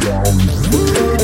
down.